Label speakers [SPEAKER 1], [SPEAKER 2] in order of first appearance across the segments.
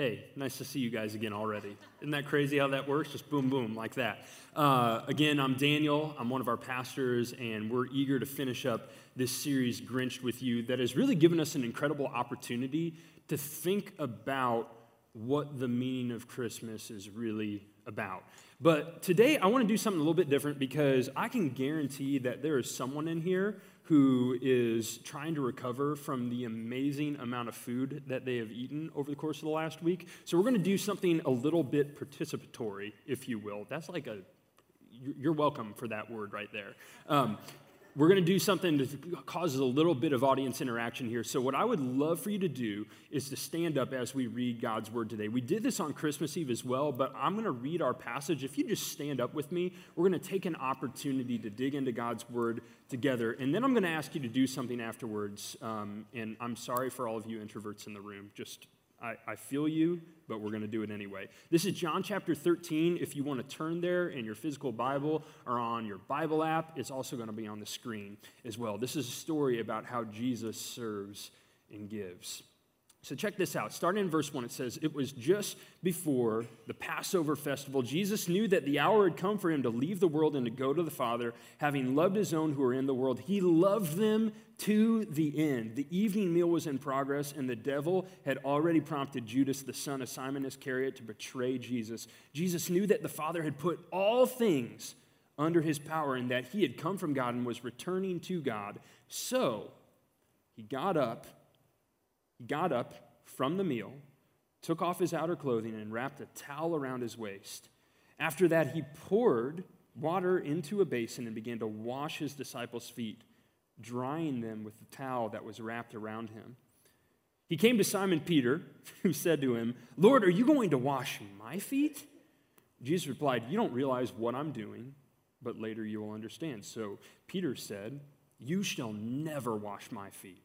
[SPEAKER 1] Hey, nice to see you guys again already. Isn't that crazy how that works? Just boom, boom, like that. Uh, again, I'm Daniel. I'm one of our pastors, and we're eager to finish up this series, Grinched with You, that has really given us an incredible opportunity to think about what the meaning of Christmas is really about. But today, I want to do something a little bit different because I can guarantee that there is someone in here who is trying to recover from the amazing amount of food that they have eaten over the course of the last week. So we're going to do something a little bit participatory, if you will. That's like a, you're welcome for that word right there. Um, we're going to do something that causes a little bit of audience interaction here. So, what I would love for you to do is to stand up as we read God's word today. We did this on Christmas Eve as well, but I'm going to read our passage. If you just stand up with me, we're going to take an opportunity to dig into God's word together. And then I'm going to ask you to do something afterwards. Um, and I'm sorry for all of you introverts in the room. Just I, I feel you, but we're going to do it anyway. This is John chapter 13. If you want to turn there in your physical Bible or on your Bible app, it's also going to be on the screen as well. This is a story about how Jesus serves and gives. So check this out. Starting in verse 1, it says, It was just before the Passover festival. Jesus knew that the hour had come for him to leave the world and to go to the Father. Having loved his own who were in the world, he loved them to the end. The evening meal was in progress, and the devil had already prompted Judas, the son of Simon Iscariot, to betray Jesus. Jesus knew that the Father had put all things under his power and that he had come from God and was returning to God. So he got up he got up from the meal, took off his outer clothing, and wrapped a towel around his waist. After that, he poured water into a basin and began to wash his disciples' feet, drying them with the towel that was wrapped around him. He came to Simon Peter, who said to him, Lord, are you going to wash my feet? Jesus replied, You don't realize what I'm doing, but later you will understand. So Peter said, You shall never wash my feet.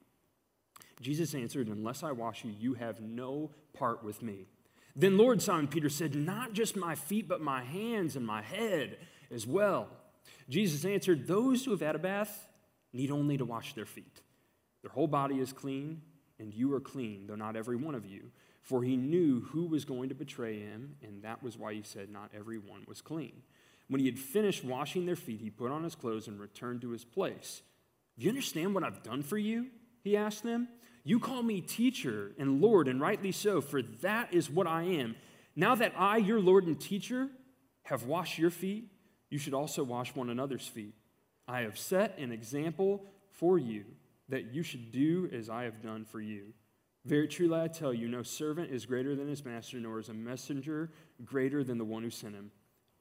[SPEAKER 1] Jesus answered, Unless I wash you, you have no part with me. Then Lord Simon Peter said, Not just my feet, but my hands and my head as well. Jesus answered, Those who have had a bath need only to wash their feet. Their whole body is clean, and you are clean, though not every one of you. For he knew who was going to betray him, and that was why he said, Not every one was clean. When he had finished washing their feet, he put on his clothes and returned to his place. Do you understand what I've done for you? He asked them. You call me teacher and Lord, and rightly so, for that is what I am. Now that I, your Lord and teacher, have washed your feet, you should also wash one another's feet. I have set an example for you that you should do as I have done for you. Very truly, I tell you, no servant is greater than his master, nor is a messenger greater than the one who sent him.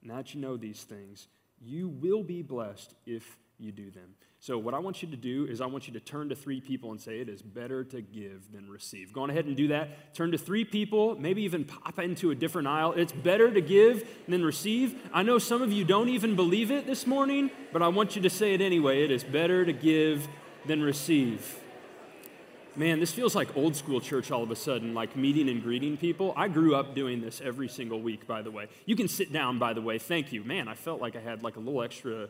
[SPEAKER 1] Now that you know these things, you will be blessed if you do them. So, what I want you to do is, I want you to turn to three people and say, It is better to give than receive. Go on ahead and do that. Turn to three people, maybe even pop into a different aisle. It's better to give than receive. I know some of you don't even believe it this morning, but I want you to say it anyway. It is better to give than receive. Man, this feels like old school church all of a sudden, like meeting and greeting people. I grew up doing this every single week, by the way. You can sit down, by the way. Thank you. Man, I felt like I had like a little extra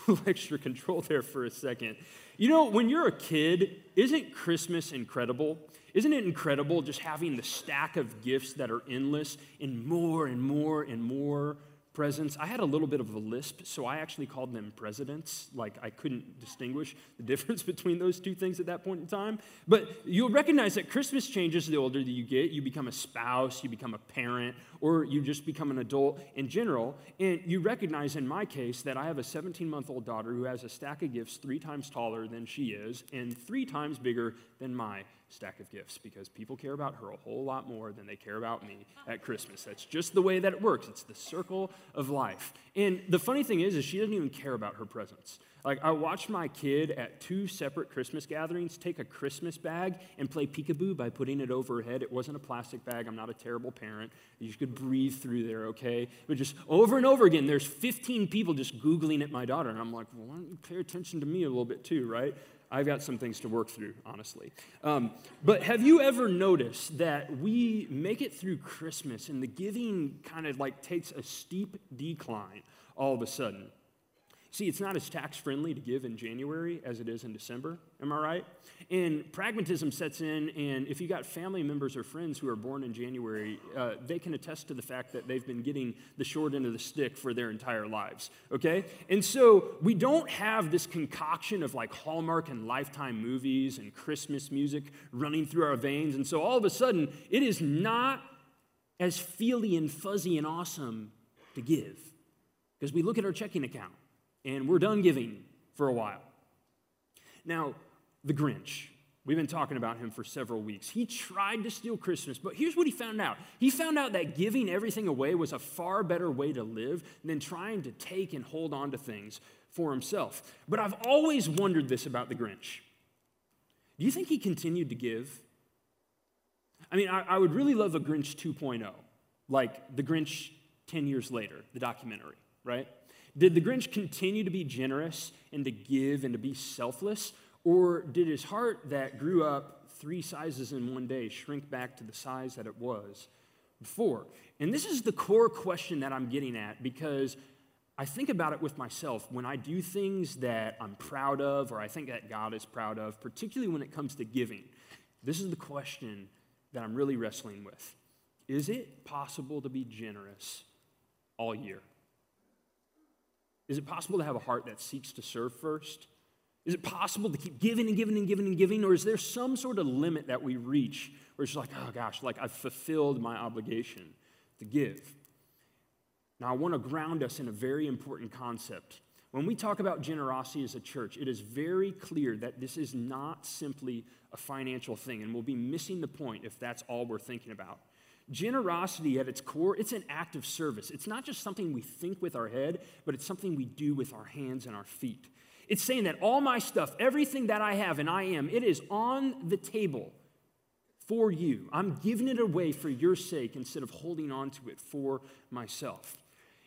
[SPEAKER 1] extra control there for a second. You know, when you're a kid, isn't Christmas incredible? Isn't it incredible just having the stack of gifts that are endless and more and more and more presents. I had a little bit of a lisp, so I actually called them presidents. Like I couldn't distinguish the difference between those two things at that point in time. But you'll recognize that Christmas changes the older that you get. You become a spouse, you become a parent, or you just become an adult in general. And you recognize in my case that I have a 17 month old daughter who has a stack of gifts three times taller than she is and three times bigger than my stack of gifts because people care about her a whole lot more than they care about me at Christmas. That's just the way that it works. It's the circle of life. And the funny thing is, is she doesn't even care about her presents. Like I watched my kid at two separate Christmas gatherings take a Christmas bag and play peekaboo by putting it over her head. It wasn't a plastic bag. I'm not a terrible parent. You could breathe through there, okay? But just over and over again, there's 15 people just Googling at my daughter. And I'm like, well, why don't you pay attention to me a little bit too, right? I've got some things to work through, honestly. Um, but have you ever noticed that we make it through Christmas and the giving kind of like takes a steep decline all of a sudden? See, it's not as tax friendly to give in January as it is in December. Am I right? And pragmatism sets in, and if you got family members or friends who are born in January, uh, they can attest to the fact that they've been getting the short end of the stick for their entire lives, okay? And so we don't have this concoction of like Hallmark and Lifetime movies and Christmas music running through our veins. And so all of a sudden, it is not as feely and fuzzy and awesome to give because we look at our checking account and we're done giving for a while. Now, the Grinch. We've been talking about him for several weeks. He tried to steal Christmas, but here's what he found out. He found out that giving everything away was a far better way to live than trying to take and hold on to things for himself. But I've always wondered this about the Grinch. Do you think he continued to give? I mean, I, I would really love a Grinch 2.0, like the Grinch 10 years later, the documentary, right? Did the Grinch continue to be generous and to give and to be selfless? Or did his heart that grew up three sizes in one day shrink back to the size that it was before? And this is the core question that I'm getting at because I think about it with myself when I do things that I'm proud of or I think that God is proud of, particularly when it comes to giving. This is the question that I'm really wrestling with. Is it possible to be generous all year? Is it possible to have a heart that seeks to serve first? Is it possible to keep giving and giving and giving and giving? Or is there some sort of limit that we reach where it's like, oh gosh, like I've fulfilled my obligation to give? Now, I want to ground us in a very important concept. When we talk about generosity as a church, it is very clear that this is not simply a financial thing, and we'll be missing the point if that's all we're thinking about. Generosity at its core, it's an act of service. It's not just something we think with our head, but it's something we do with our hands and our feet. It's saying that all my stuff, everything that I have and I am, it is on the table for you. I'm giving it away for your sake instead of holding on to it for myself.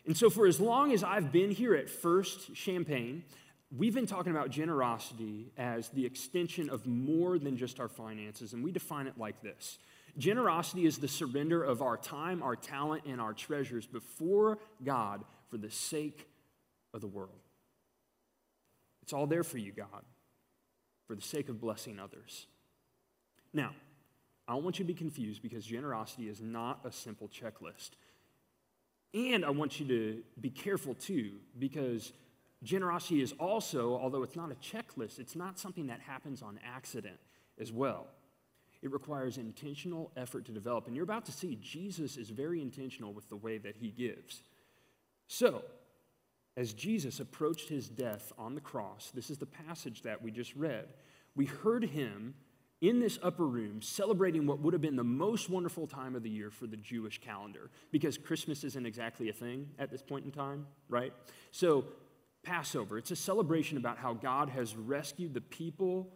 [SPEAKER 1] And so, for as long as I've been here at First Champaign, we've been talking about generosity as the extension of more than just our finances, and we define it like this Generosity is the surrender of our time, our talent, and our treasures before God for the sake of the world. It's all there for you, God, for the sake of blessing others. Now, I don't want you to be confused because generosity is not a simple checklist. And I want you to be careful too because generosity is also, although it's not a checklist, it's not something that happens on accident as well. It requires intentional effort to develop. And you're about to see Jesus is very intentional with the way that he gives. So, as Jesus approached his death on the cross, this is the passage that we just read. We heard him in this upper room celebrating what would have been the most wonderful time of the year for the Jewish calendar because Christmas isn't exactly a thing at this point in time, right? So, Passover, it's a celebration about how God has rescued the people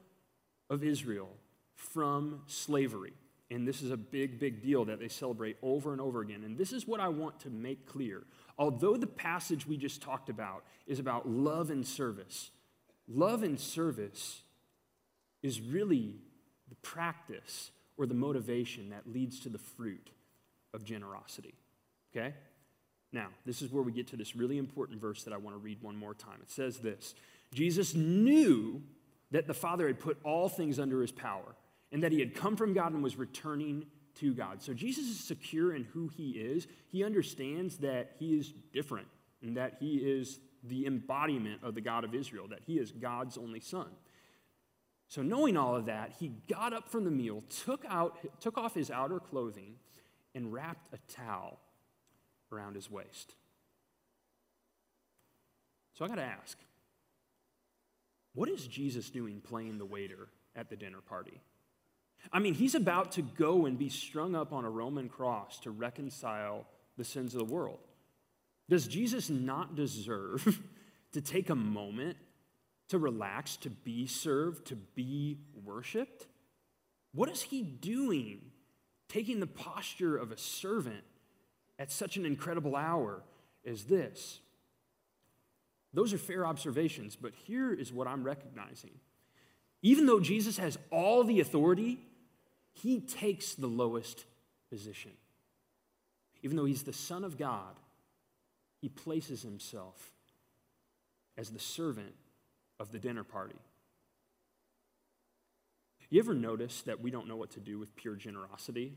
[SPEAKER 1] of Israel from slavery. And this is a big, big deal that they celebrate over and over again. And this is what I want to make clear. Although the passage we just talked about is about love and service, love and service is really the practice or the motivation that leads to the fruit of generosity. Okay? Now, this is where we get to this really important verse that I want to read one more time. It says this Jesus knew that the Father had put all things under his power and that he had come from God and was returning to God. So Jesus is secure in who he is. He understands that he is different and that he is the embodiment of the God of Israel, that he is God's only son. So knowing all of that, he got up from the meal, took out took off his outer clothing and wrapped a towel around his waist. So I got to ask, what is Jesus doing playing the waiter at the dinner party? I mean, he's about to go and be strung up on a Roman cross to reconcile the sins of the world. Does Jesus not deserve to take a moment to relax, to be served, to be worshiped? What is he doing taking the posture of a servant at such an incredible hour as this? Those are fair observations, but here is what I'm recognizing. Even though Jesus has all the authority he takes the lowest position. Even though he's the Son of God, he places himself as the servant of the dinner party. You ever notice that we don't know what to do with pure generosity?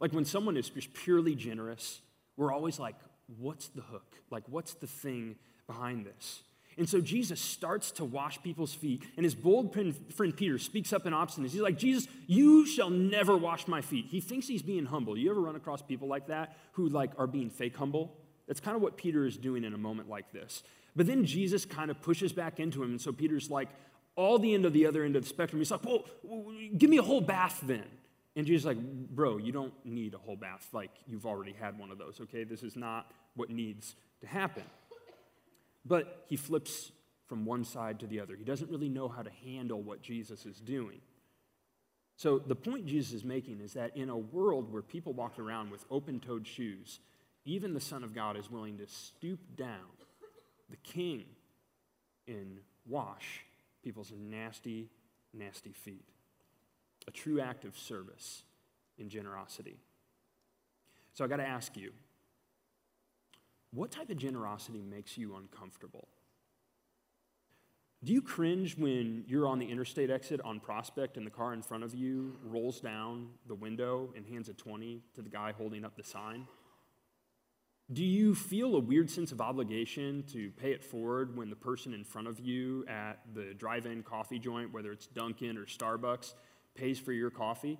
[SPEAKER 1] Like when someone is just purely generous, we're always like, what's the hook? Like, what's the thing behind this? And so Jesus starts to wash people's feet, and his bold friend Peter speaks up in obstinacy. He's like, Jesus, you shall never wash my feet. He thinks he's being humble. You ever run across people like that who like are being fake humble? That's kind of what Peter is doing in a moment like this. But then Jesus kind of pushes back into him, and so Peter's like, all the end of the other end of the spectrum. He's like, well, give me a whole bath then. And Jesus is like, bro, you don't need a whole bath. Like, you've already had one of those, okay? This is not what needs to happen. But he flips from one side to the other. He doesn't really know how to handle what Jesus is doing. So, the point Jesus is making is that in a world where people walk around with open toed shoes, even the Son of God is willing to stoop down, the King, and wash people's nasty, nasty feet. A true act of service in generosity. So I got to ask you what type of generosity makes you uncomfortable? Do you cringe when you're on the interstate exit on Prospect and the car in front of you rolls down the window and hands a 20 to the guy holding up the sign? Do you feel a weird sense of obligation to pay it forward when the person in front of you at the drive in coffee joint, whether it's Dunkin' or Starbucks, pays for your coffee?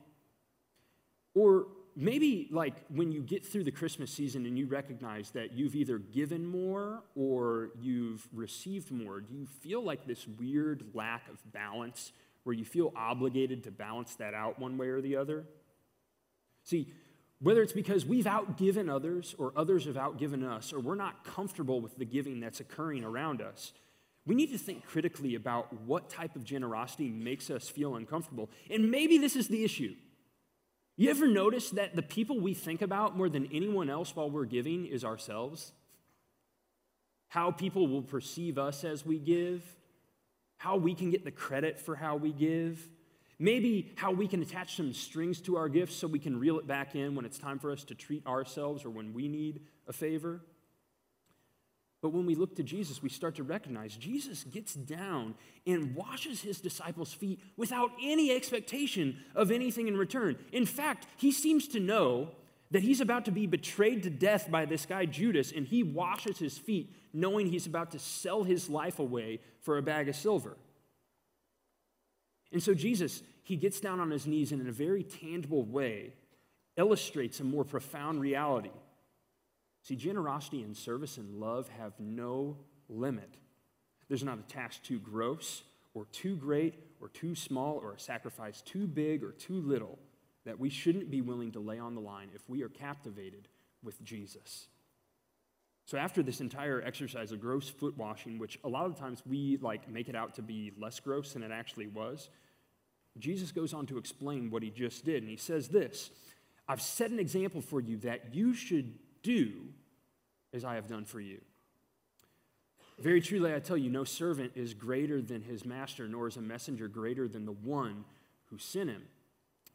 [SPEAKER 1] Or maybe like when you get through the Christmas season and you recognize that you've either given more or you've received more, do you feel like this weird lack of balance where you feel obligated to balance that out one way or the other? See, whether it's because we've outgiven others or others have outgiven us, or we're not comfortable with the giving that's occurring around us, we need to think critically about what type of generosity makes us feel uncomfortable. And maybe this is the issue. You ever notice that the people we think about more than anyone else while we're giving is ourselves? How people will perceive us as we give, how we can get the credit for how we give Maybe how we can attach some strings to our gifts so we can reel it back in when it's time for us to treat ourselves or when we need a favor. But when we look to Jesus, we start to recognize Jesus gets down and washes his disciples' feet without any expectation of anything in return. In fact, he seems to know that he's about to be betrayed to death by this guy Judas, and he washes his feet knowing he's about to sell his life away for a bag of silver. And so Jesus, he gets down on his knees and in a very tangible way illustrates a more profound reality. See, generosity and service and love have no limit. There's not a task too gross or too great or too small or a sacrifice too big or too little that we shouldn't be willing to lay on the line if we are captivated with Jesus. So after this entire exercise of gross foot washing, which a lot of times we like make it out to be less gross than it actually was, Jesus goes on to explain what he just did. And he says this I've set an example for you that you should do as I have done for you. Very truly, I tell you, no servant is greater than his master, nor is a messenger greater than the one who sent him.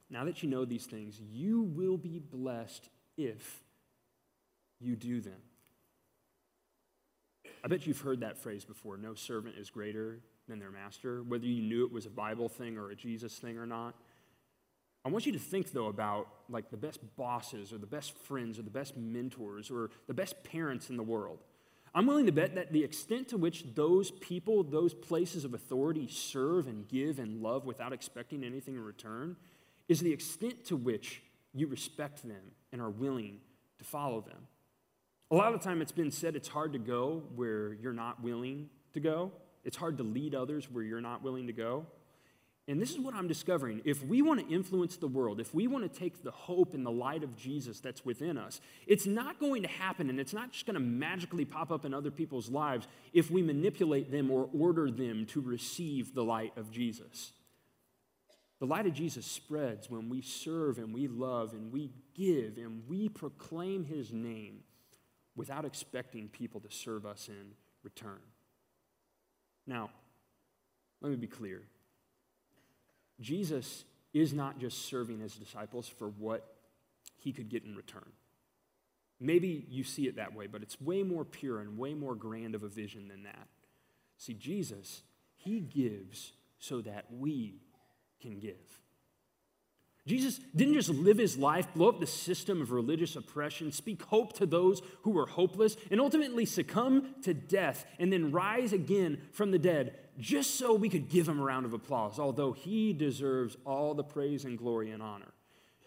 [SPEAKER 1] Now that you know these things, you will be blessed if you do them. I bet you've heard that phrase before no servant is greater than their master, whether you knew it was a Bible thing or a Jesus thing or not. I want you to think though about like the best bosses or the best friends or the best mentors or the best parents in the world. I'm willing to bet that the extent to which those people, those places of authority serve and give and love without expecting anything in return is the extent to which you respect them and are willing to follow them. A lot of the time it's been said it's hard to go where you're not willing to go. It's hard to lead others where you're not willing to go. And this is what I'm discovering. If we want to influence the world, if we want to take the hope and the light of Jesus that's within us, it's not going to happen and it's not just going to magically pop up in other people's lives if we manipulate them or order them to receive the light of Jesus. The light of Jesus spreads when we serve and we love and we give and we proclaim his name without expecting people to serve us in return. Now, let me be clear. Jesus is not just serving his disciples for what he could get in return. Maybe you see it that way, but it's way more pure and way more grand of a vision than that. See, Jesus, he gives so that we can give. Jesus didn't just live his life, blow up the system of religious oppression, speak hope to those who were hopeless, and ultimately succumb to death and then rise again from the dead just so we could give him a round of applause, although he deserves all the praise and glory and honor.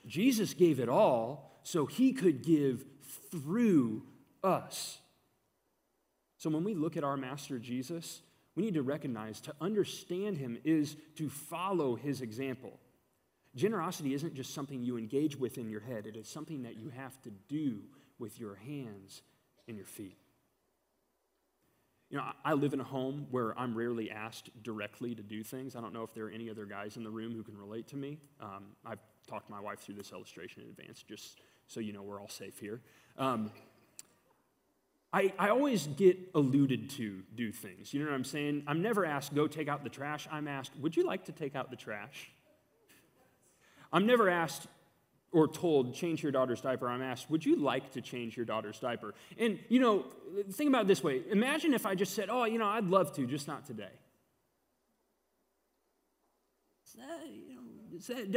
[SPEAKER 1] Jesus gave it all so he could give through us. So when we look at our Master Jesus, we need to recognize to understand him is to follow his example. Generosity isn't just something you engage with in your head, it is something that you have to do with your hands and your feet. You know, I live in a home where I'm rarely asked directly to do things. I don't know if there are any other guys in the room who can relate to me. Um, I've talked my wife through this illustration in advance, just so you know we're all safe here. Um, I, I always get alluded to do things. You know what I'm saying? I'm never asked, go take out the trash. I'm asked, would you like to take out the trash? I'm never asked or told, change your daughter's diaper. I'm asked, would you like to change your daughter's diaper? And, you know, think about it this way. Imagine if I just said, oh, you know, I'd love to, just not today.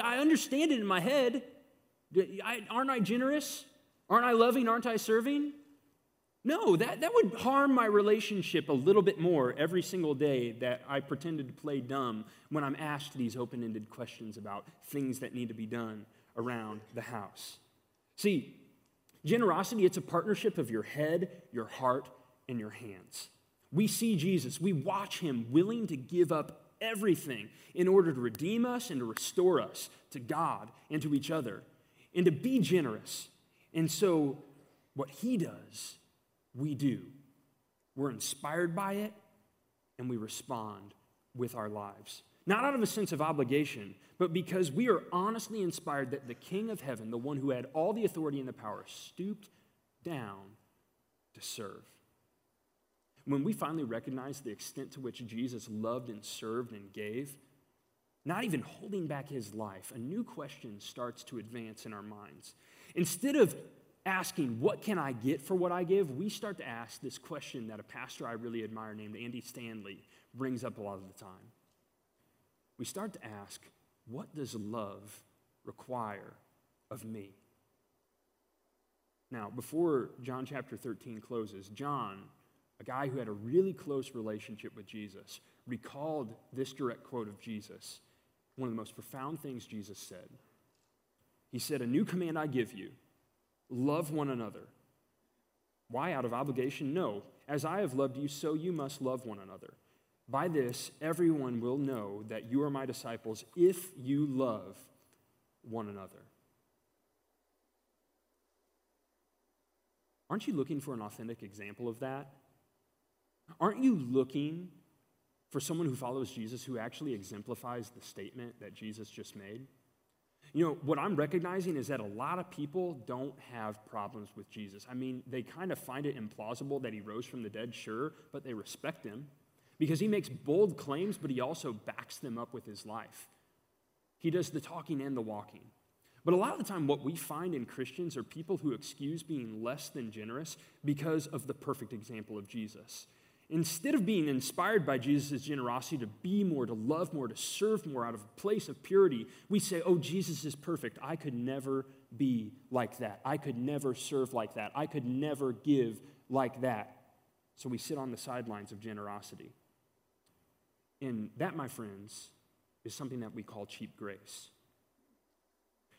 [SPEAKER 1] I understand it in my head. Aren't I generous? Aren't I loving? Aren't I serving? No, that, that would harm my relationship a little bit more every single day that I pretended to play dumb when I'm asked these open ended questions about things that need to be done around the house. See, generosity, it's a partnership of your head, your heart, and your hands. We see Jesus, we watch him willing to give up everything in order to redeem us and to restore us to God and to each other and to be generous. And so, what he does we do. We're inspired by it and we respond with our lives. Not out of a sense of obligation, but because we are honestly inspired that the King of heaven, the one who had all the authority and the power, stooped down to serve. When we finally recognize the extent to which Jesus loved and served and gave, not even holding back his life, a new question starts to advance in our minds. Instead of asking, What can I get for what I give? we start to ask this question that a pastor I really admire named Andy Stanley brings up a lot of the time. We start to ask, What does love require of me? Now, before John chapter 13 closes, John, a guy who had a really close relationship with Jesus, recalled this direct quote of Jesus, one of the most profound things Jesus said. He said, A new command I give you Love one another. Why? Out of obligation? No. As I have loved you, so you must love one another. By this, everyone will know that you are my disciples if you love one another. Aren't you looking for an authentic example of that? Aren't you looking for someone who follows Jesus who actually exemplifies the statement that Jesus just made? You know, what I'm recognizing is that a lot of people don't have problems with Jesus. I mean, they kind of find it implausible that he rose from the dead, sure, but they respect him because he makes bold claims, but he also backs them up with his life. He does the talking and the walking. But a lot of the time, what we find in Christians are people who excuse being less than generous because of the perfect example of Jesus. Instead of being inspired by Jesus' generosity to be more, to love more, to serve more out of a place of purity, we say, Oh, Jesus is perfect. I could never be like that. I could never serve like that. I could never give like that. So we sit on the sidelines of generosity. And that, my friends, is something that we call cheap grace.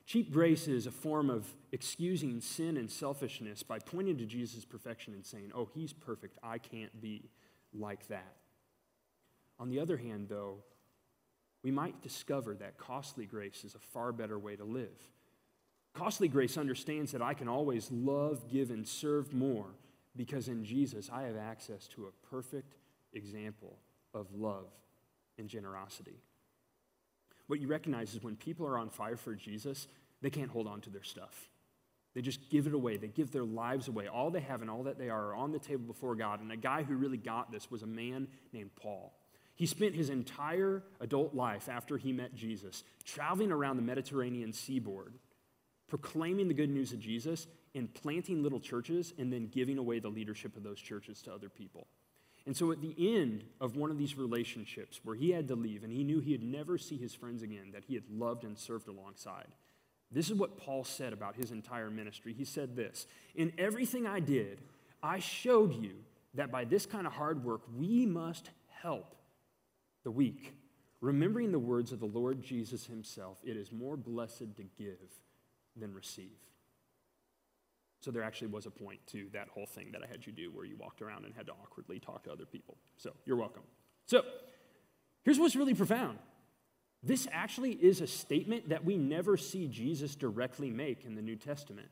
[SPEAKER 1] Cheap grace is a form of excusing sin and selfishness by pointing to Jesus' perfection and saying, Oh, he's perfect. I can't be like that. On the other hand, though, we might discover that costly grace is a far better way to live. Costly grace understands that I can always love, give, and serve more because in Jesus I have access to a perfect example of love and generosity. What you recognize is when people are on fire for Jesus, they can't hold on to their stuff. They just give it away. They give their lives away. All they have and all that they are are on the table before God. And a guy who really got this was a man named Paul. He spent his entire adult life after he met Jesus traveling around the Mediterranean seaboard, proclaiming the good news of Jesus and planting little churches and then giving away the leadership of those churches to other people. And so, at the end of one of these relationships where he had to leave and he knew he'd never see his friends again that he had loved and served alongside, this is what Paul said about his entire ministry. He said this In everything I did, I showed you that by this kind of hard work, we must help the weak. Remembering the words of the Lord Jesus himself, it is more blessed to give than receive. So there actually was a point to that whole thing that I had you do where you walked around and had to awkwardly talk to other people. So you're welcome. So here's what's really profound. This actually is a statement that we never see Jesus directly make in the New Testament.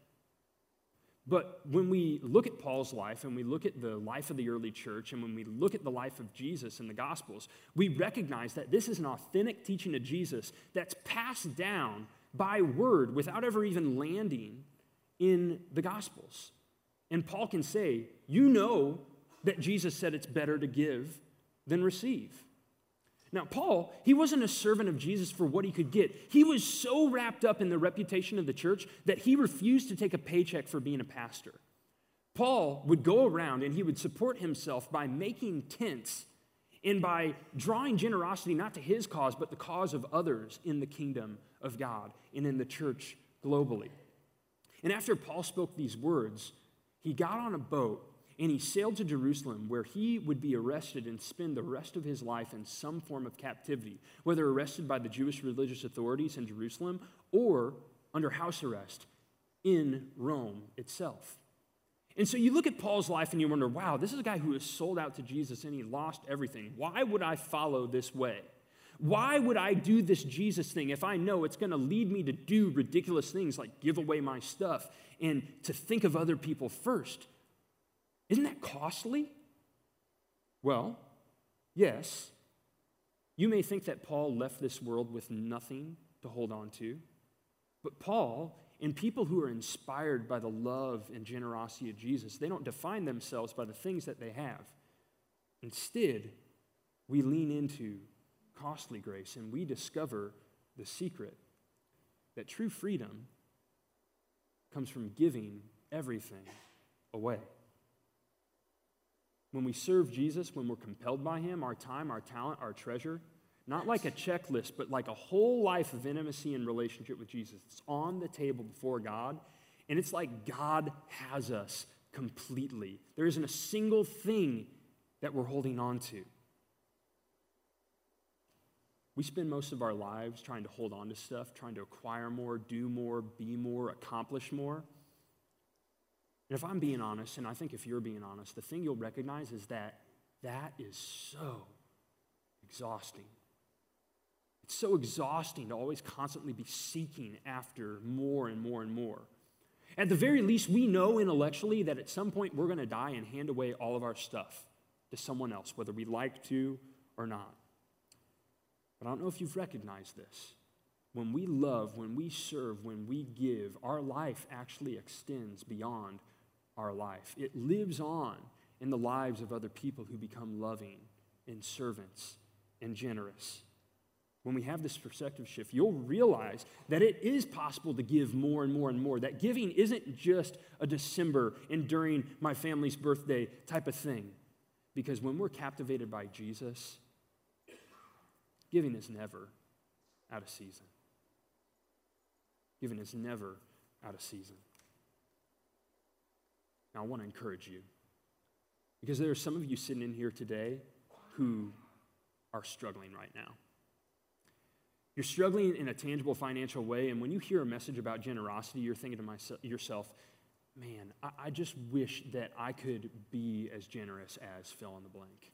[SPEAKER 1] But when we look at Paul's life and we look at the life of the early church and when we look at the life of Jesus in the Gospels, we recognize that this is an authentic teaching of Jesus that's passed down by word without ever even landing in the Gospels. And Paul can say, You know that Jesus said it's better to give than receive. Now, Paul, he wasn't a servant of Jesus for what he could get. He was so wrapped up in the reputation of the church that he refused to take a paycheck for being a pastor. Paul would go around and he would support himself by making tents and by drawing generosity not to his cause, but the cause of others in the kingdom of God and in the church globally. And after Paul spoke these words, he got on a boat and he sailed to Jerusalem, where he would be arrested and spend the rest of his life in some form of captivity, whether arrested by the Jewish religious authorities in Jerusalem or under house arrest in Rome itself. And so you look at Paul's life and you wonder, wow, this is a guy who is sold out to Jesus and he lost everything. Why would I follow this way? Why would I do this Jesus thing if I know it's going to lead me to do ridiculous things like give away my stuff and to think of other people first? Isn't that costly? Well, yes. You may think that Paul left this world with nothing to hold on to, but Paul and people who are inspired by the love and generosity of Jesus, they don't define themselves by the things that they have. Instead, we lean into costly grace, and we discover the secret that true freedom comes from giving everything away. When we serve Jesus, when we're compelled by Him, our time, our talent, our treasure, not like a checklist, but like a whole life of intimacy and relationship with Jesus. It's on the table before God, and it's like God has us completely. There isn't a single thing that we're holding on to. We spend most of our lives trying to hold on to stuff, trying to acquire more, do more, be more, accomplish more. And if I'm being honest, and I think if you're being honest, the thing you'll recognize is that that is so exhausting. It's so exhausting to always constantly be seeking after more and more and more. At the very least, we know intellectually that at some point we're going to die and hand away all of our stuff to someone else, whether we like to or not. But I don't know if you've recognized this. When we love, when we serve, when we give, our life actually extends beyond our life. It lives on in the lives of other people who become loving and servants and generous. When we have this perspective shift, you'll realize that it is possible to give more and more and more. That giving isn't just a December and during my family's birthday type of thing. Because when we're captivated by Jesus, Giving is never out of season. Giving is never out of season. Now, I want to encourage you because there are some of you sitting in here today who are struggling right now. You're struggling in a tangible financial way, and when you hear a message about generosity, you're thinking to myself, yourself, man, I, I just wish that I could be as generous as fill in the blank.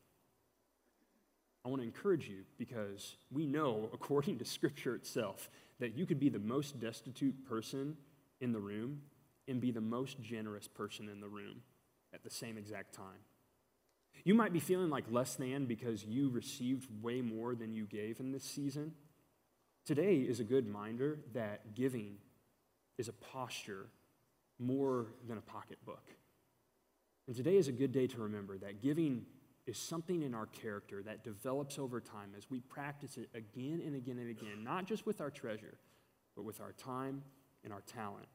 [SPEAKER 1] I want to encourage you because we know, according to Scripture itself, that you could be the most destitute person in the room and be the most generous person in the room at the same exact time. You might be feeling like less than because you received way more than you gave in this season. Today is a good reminder that giving is a posture more than a pocketbook. And today is a good day to remember that giving is something in our character that develops over time as we practice it again and again and again, not just with our treasure, but with our time and our talent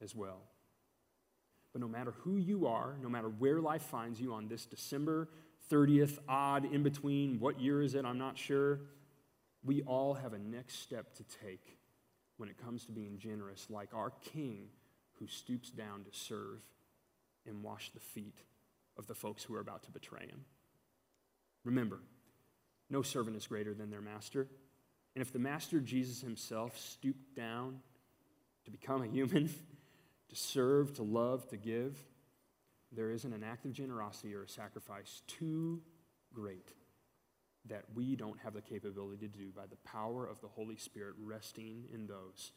[SPEAKER 1] as well. But no matter who you are, no matter where life finds you on this December 30th, odd in between, what year is it? I'm not sure. We all have a next step to take when it comes to being generous, like our King who stoops down to serve and wash the feet of the folks who are about to betray him. Remember, no servant is greater than their master. And if the master Jesus himself stooped down to become a human, to serve, to love, to give, there isn't an act of generosity or a sacrifice too great that we don't have the capability to do by the power of the Holy Spirit resting in those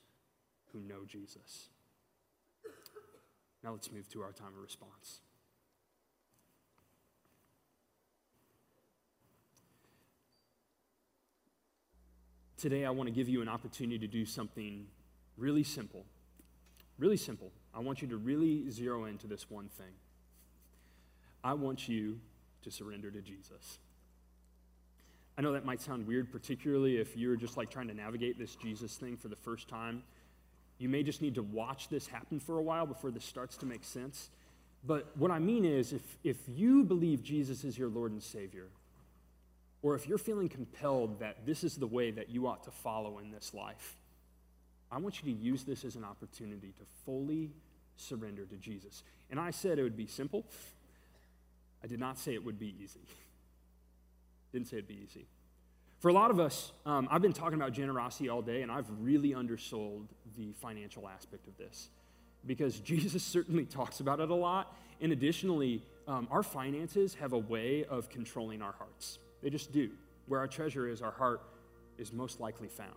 [SPEAKER 1] who know Jesus. Now let's move to our time of response. Today, I want to give you an opportunity to do something really simple. Really simple. I want you to really zero into this one thing. I want you to surrender to Jesus. I know that might sound weird, particularly if you're just like trying to navigate this Jesus thing for the first time. You may just need to watch this happen for a while before this starts to make sense. But what I mean is, if, if you believe Jesus is your Lord and Savior, or if you're feeling compelled that this is the way that you ought to follow in this life, I want you to use this as an opportunity to fully surrender to Jesus. And I said it would be simple. I did not say it would be easy. Didn't say it'd be easy. For a lot of us, um, I've been talking about generosity all day, and I've really undersold the financial aspect of this because Jesus certainly talks about it a lot. And additionally, um, our finances have a way of controlling our hearts. They just do. Where our treasure is, our heart is most likely found.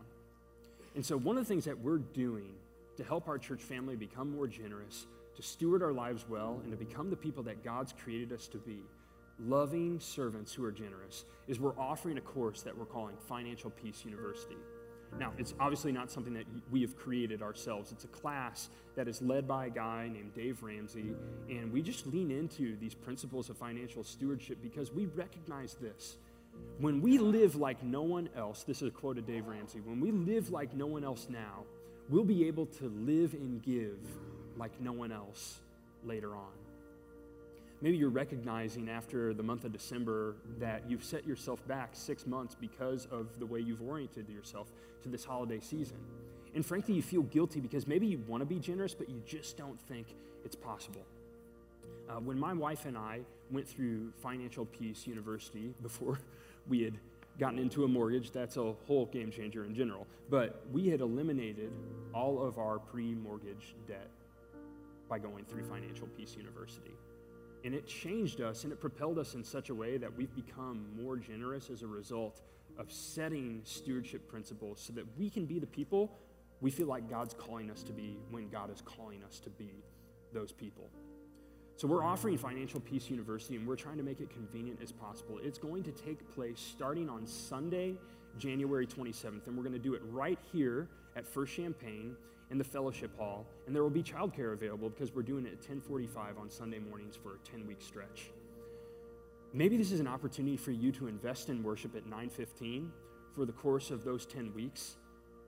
[SPEAKER 1] And so, one of the things that we're doing to help our church family become more generous, to steward our lives well, and to become the people that God's created us to be, loving servants who are generous, is we're offering a course that we're calling Financial Peace University. Now, it's obviously not something that we have created ourselves. It's a class that is led by a guy named Dave Ramsey, and we just lean into these principles of financial stewardship because we recognize this. When we live like no one else, this is a quote of Dave Ramsey, when we live like no one else now, we'll be able to live and give like no one else later on. Maybe you're recognizing after the month of December that you've set yourself back six months because of the way you've oriented yourself to this holiday season. And frankly, you feel guilty because maybe you want to be generous, but you just don't think it's possible. Uh, when my wife and I went through Financial Peace University before we had gotten into a mortgage, that's a whole game changer in general, but we had eliminated all of our pre mortgage debt by going through Financial Peace University. And it changed us and it propelled us in such a way that we've become more generous as a result of setting stewardship principles so that we can be the people we feel like God's calling us to be when God is calling us to be those people. So, we're offering Financial Peace University and we're trying to make it convenient as possible. It's going to take place starting on Sunday, January 27th, and we're going to do it right here at First Champaign in the fellowship hall, and there will be childcare available because we're doing it at 1045 on Sunday mornings for a 10-week stretch. Maybe this is an opportunity for you to invest in worship at 915 for the course of those 10 weeks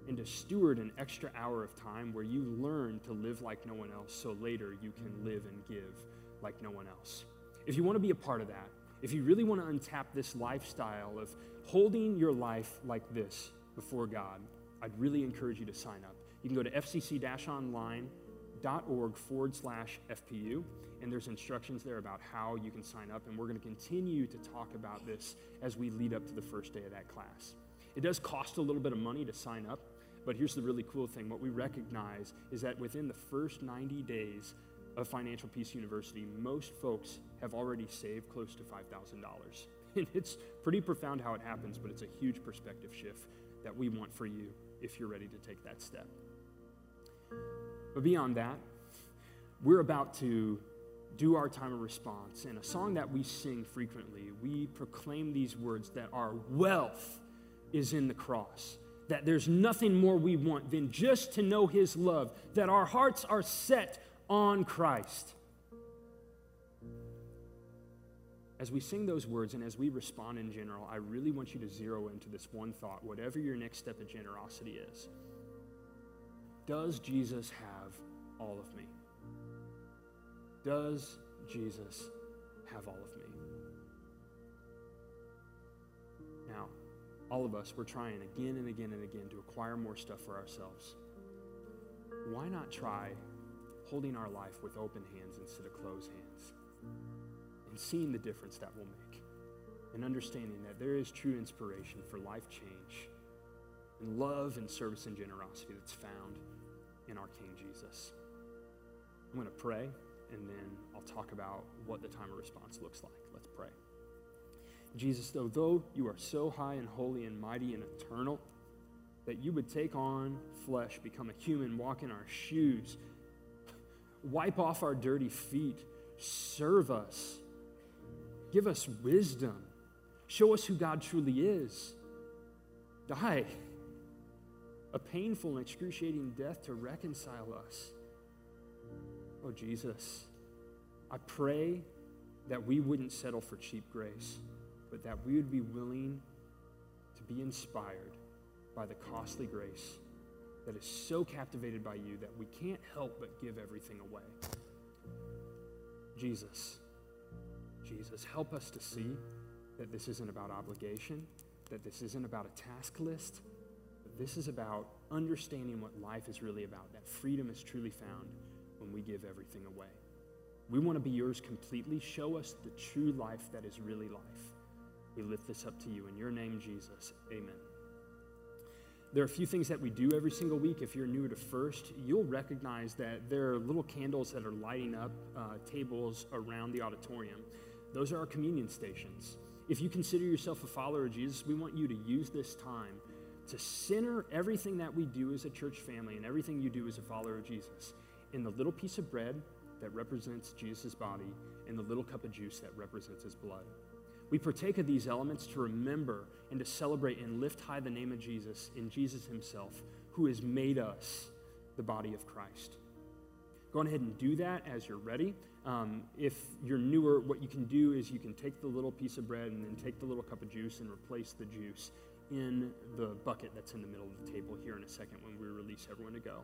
[SPEAKER 1] and to steward an extra hour of time where you learn to live like no one else so later you can live and give like no one else. If you want to be a part of that, if you really want to untap this lifestyle of holding your life like this before God, I'd really encourage you to sign up. You can go to fcc-online.org forward slash FPU, and there's instructions there about how you can sign up, and we're going to continue to talk about this as we lead up to the first day of that class. It does cost a little bit of money to sign up, but here's the really cool thing. What we recognize is that within the first 90 days of Financial Peace University, most folks have already saved close to $5,000. And it's pretty profound how it happens, but it's a huge perspective shift that we want for you if you're ready to take that step. But beyond that, we're about to do our time of response. And a song that we sing frequently, we proclaim these words that our wealth is in the cross, that there's nothing more we want than just to know His love, that our hearts are set on Christ. As we sing those words and as we respond in general, I really want you to zero into this one thought, whatever your next step of generosity is. Does Jesus have all of me? Does Jesus have all of me? Now, all of us, we're trying again and again and again to acquire more stuff for ourselves. Why not try holding our life with open hands instead of closed hands and seeing the difference that will make and understanding that there is true inspiration for life change and love and service and generosity that's found in our King Jesus. I'm going to pray and then I'll talk about what the time of response looks like. Let's pray. Jesus, though, though you are so high and holy and mighty and eternal, that you would take on flesh, become a human, walk in our shoes, wipe off our dirty feet, serve us, give us wisdom, show us who God truly is, die. A painful and excruciating death to reconcile us. Oh, Jesus, I pray that we wouldn't settle for cheap grace but that we would be willing to be inspired by the costly grace that is so captivated by you that we can't help but give everything away. Jesus, Jesus, help us to see that this isn't about obligation, that this isn't about a task list, this is about understanding what life is really about, that freedom is truly found when we give everything away. We want to be yours completely. Show us the true life that is really life. We lift this up to you. In your name, Jesus, amen. There are a few things that we do every single week. If you're new to First, you'll recognize that there are little candles that are lighting up uh, tables around the auditorium. Those are our communion stations. If you consider yourself a follower of Jesus, we want you to use this time to center everything that we do as a church family and everything you do as a follower of Jesus in the little piece of bread that represents Jesus' body and the little cup of juice that represents his blood. We partake of these elements to remember and to celebrate and lift high the name of Jesus in Jesus himself, who has made us the body of Christ. Go ahead and do that as you're ready. Um, if you're newer, what you can do is you can take the little piece of bread and then take the little cup of juice and replace the juice in the bucket that's in the middle of the table here in a second when we release everyone to go.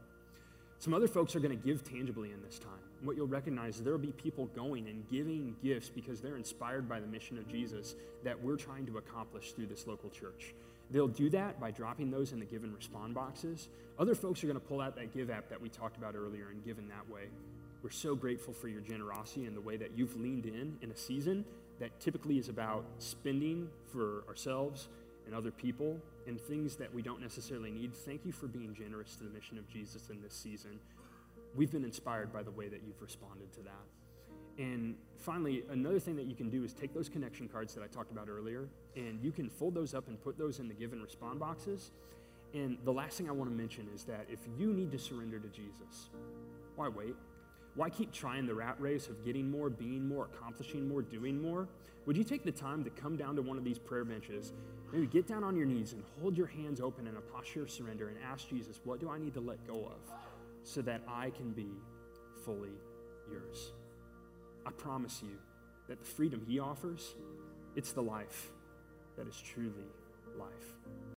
[SPEAKER 1] Some other folks are going to give tangibly in this time. what you'll recognize is there will be people going and giving gifts because they're inspired by the mission of Jesus that we're trying to accomplish through this local church. They'll do that by dropping those in the give and respond boxes. Other folks are going to pull out that give app that we talked about earlier and give in that way. We're so grateful for your generosity and the way that you've leaned in in a season that typically is about spending for ourselves and other people and things that we don't necessarily need. Thank you for being generous to the mission of Jesus in this season. We've been inspired by the way that you've responded to that. And finally, another thing that you can do is take those connection cards that I talked about earlier, and you can fold those up and put those in the give and respond boxes. And the last thing I want to mention is that if you need to surrender to Jesus, why wait? Why keep trying the rat race of getting more, being more, accomplishing more, doing more? Would you take the time to come down to one of these prayer benches, maybe get down on your knees and hold your hands open in a posture of surrender and ask Jesus, what do I need to let go of so that I can be fully yours? I promise you that the freedom he offers, it's the life that is truly life.